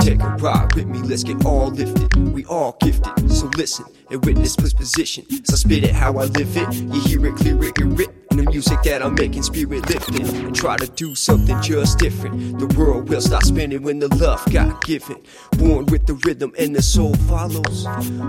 Take a ride with me, let's get all lifted. We all gifted, so listen and witness this position. So spit it how I live it. You hear it, clear it, hear it. And the music that I'm making, spirit lifting. And try to do something just different. The world will stop spinning when the love got given. Born with the rhythm and the soul follows.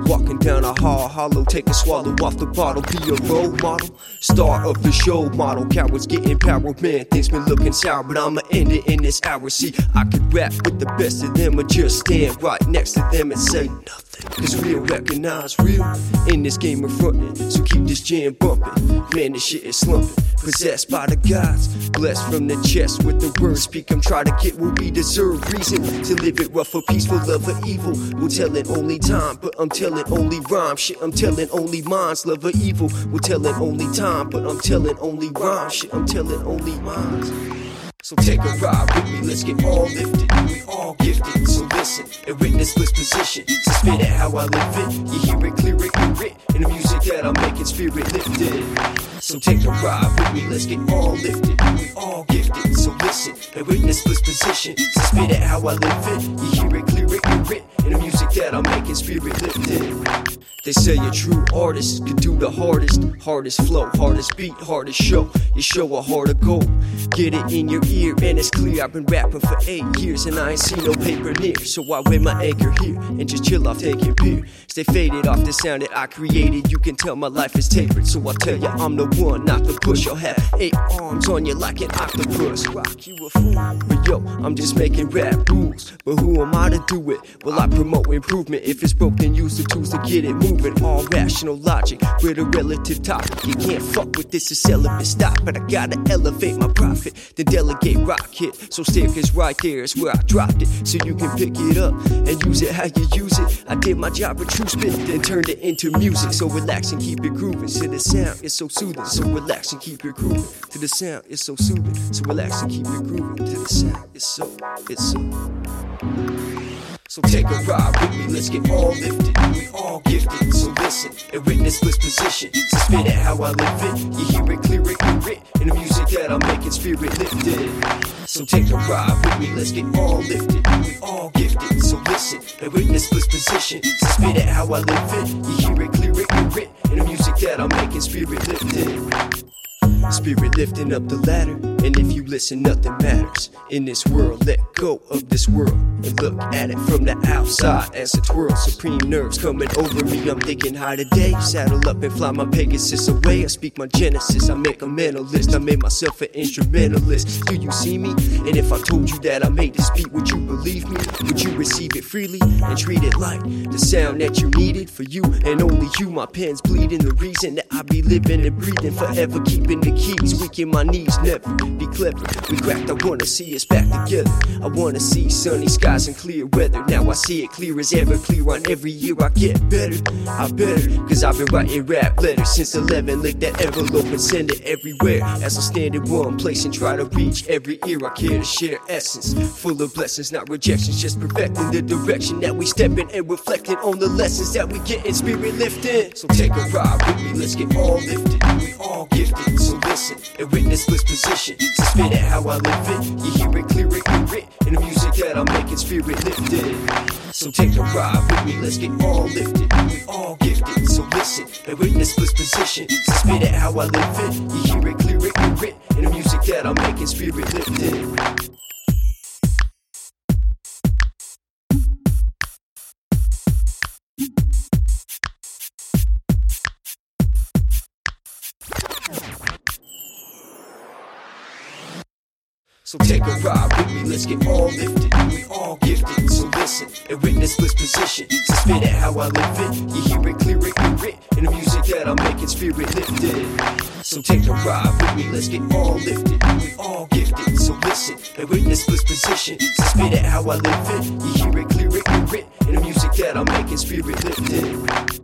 Walking down a hard hollow, take a swallow off the bottle, be a role model. Star of the show model, cowards getting power, man. Things been looking sour, but I'ma end it in this hour. See, I could rap with the best of them, or just stand right next to them and say nothing. Cause real recognize real in this game of frontin'. So keep this jam bumping. Man, this shit is slumping. Possessed by the gods, blessed from the chest with the words speak. I'm trying to get what we deserve. Reason to live it rough for peaceful love or evil. We'll tell it only time, but I'm telling only rhyme. Shit, I'm telling only minds. Love or evil, we'll tell it only time, but I'm telling only rhyme. Shit, I'm telling only minds. So take a ride with me, let's get all lifted. We all gifted, so listen and witness this position. So it how I live it. You hear it, clear it, hear it. And the music that I'm making, spirit lifted. So take a ride with me, let's get all lifted. We all gifted, so listen and witness this position. So it how I live it. You hear it, clear it, hear it. And the music that I'm making, spirit lifted. They say a true artist can do the hardest, hardest flow, hardest beat, hardest show. You show a harder goal. Get it in your ear, and it's clear I've been rapping for eight years, and I ain't seen no paper near. So I wear my anchor here and just chill off taking beer. Stay faded off the sound that I created. You can tell my life is tapered, so I tell ya I'm the one, not the push. I'll have eight arms on you like an octopus. Rock you a fool, but yo, I'm just making rap rules. But who am I to do it? Well, I promote improvement. If it's broken, use the tools to get it moving. All rational logic with a relative topic. You can't fuck with this, it's celibate. Stop, but I gotta elevate my profit. Then delegate rocket. So stare, cause right there is where I dropped it. So you can pick it up and use it how you use it. I did my job with true spit, then turned it into music. So relax and keep it grooving. To the sound, it's so soothing. So relax and keep it grooving. To the sound, it's so soothing. So relax and keep it grooving. To the sound, it's so, it's so. So take a ride with me, let's get all lifted. All gifted, so listen and witness this position. So spit it how I live it. You hear it, clear it, hear it. And the music that I'm making, spirit lifted. So take a ride with me, let's get all lifted. We all gifted, so listen and witness this position. So spit it how I live it. You hear it, clear it, hear it. And the music that I'm making, spirit lifted. Spirit lifting up the ladder, and if you listen, nothing matters. In this world, let go of this world and look at it from the outside as it twirls. Supreme nerves coming over me. I'm thinking high today. Saddle up and fly my Pegasus away. I speak my Genesis. I make a mental list. I made myself an instrumentalist. Do you see me? And if I told you that I made this beat, would you believe me? Would you receive it freely and treat it like the sound that you needed for you and only you? My pen's bleeding. The reason that I be living and breathing forever, keeping the keys. Weak in my knees, never be clever. We cracked, I wanna see us back together. I wanna see sunny skies and clear weather. Now I see it clear as ever, clear on every year I get better. I better, cause I've been writing rap letters since 11. Lick that envelope and send it everywhere. As I stand in one place and try to reach every ear, I care to share essence. Full of blessings, not rejections, just perfecting the direction that we stepping and reflecting on the lessons that we get in spirit lifting. So take a ride with me, let's get all lifted. We all gifted, so listen and witness this position. Spit it how I live it. You hear it, clear it, hear it. And the music that I'm making, spirit lifted. So take a ride with me, let's get all lifted. We all gifted, so listen and witness this position. So spit it how I live it. You hear it, clear it, hear it. And the music that I'm making, spirit lifted. So take a ride with me, let's get all lifted. We all gifted, so listen and witness this position. Spit it how I live it. You hear it, clear it, hear it. And the music that I'm making, spirit lifted. So take a ride with me, let's get all lifted. We all gifted, so listen and witness this position. Spit it how I live it. You hear it, clear it, hear it. And the music that I'm making, spirit lifted.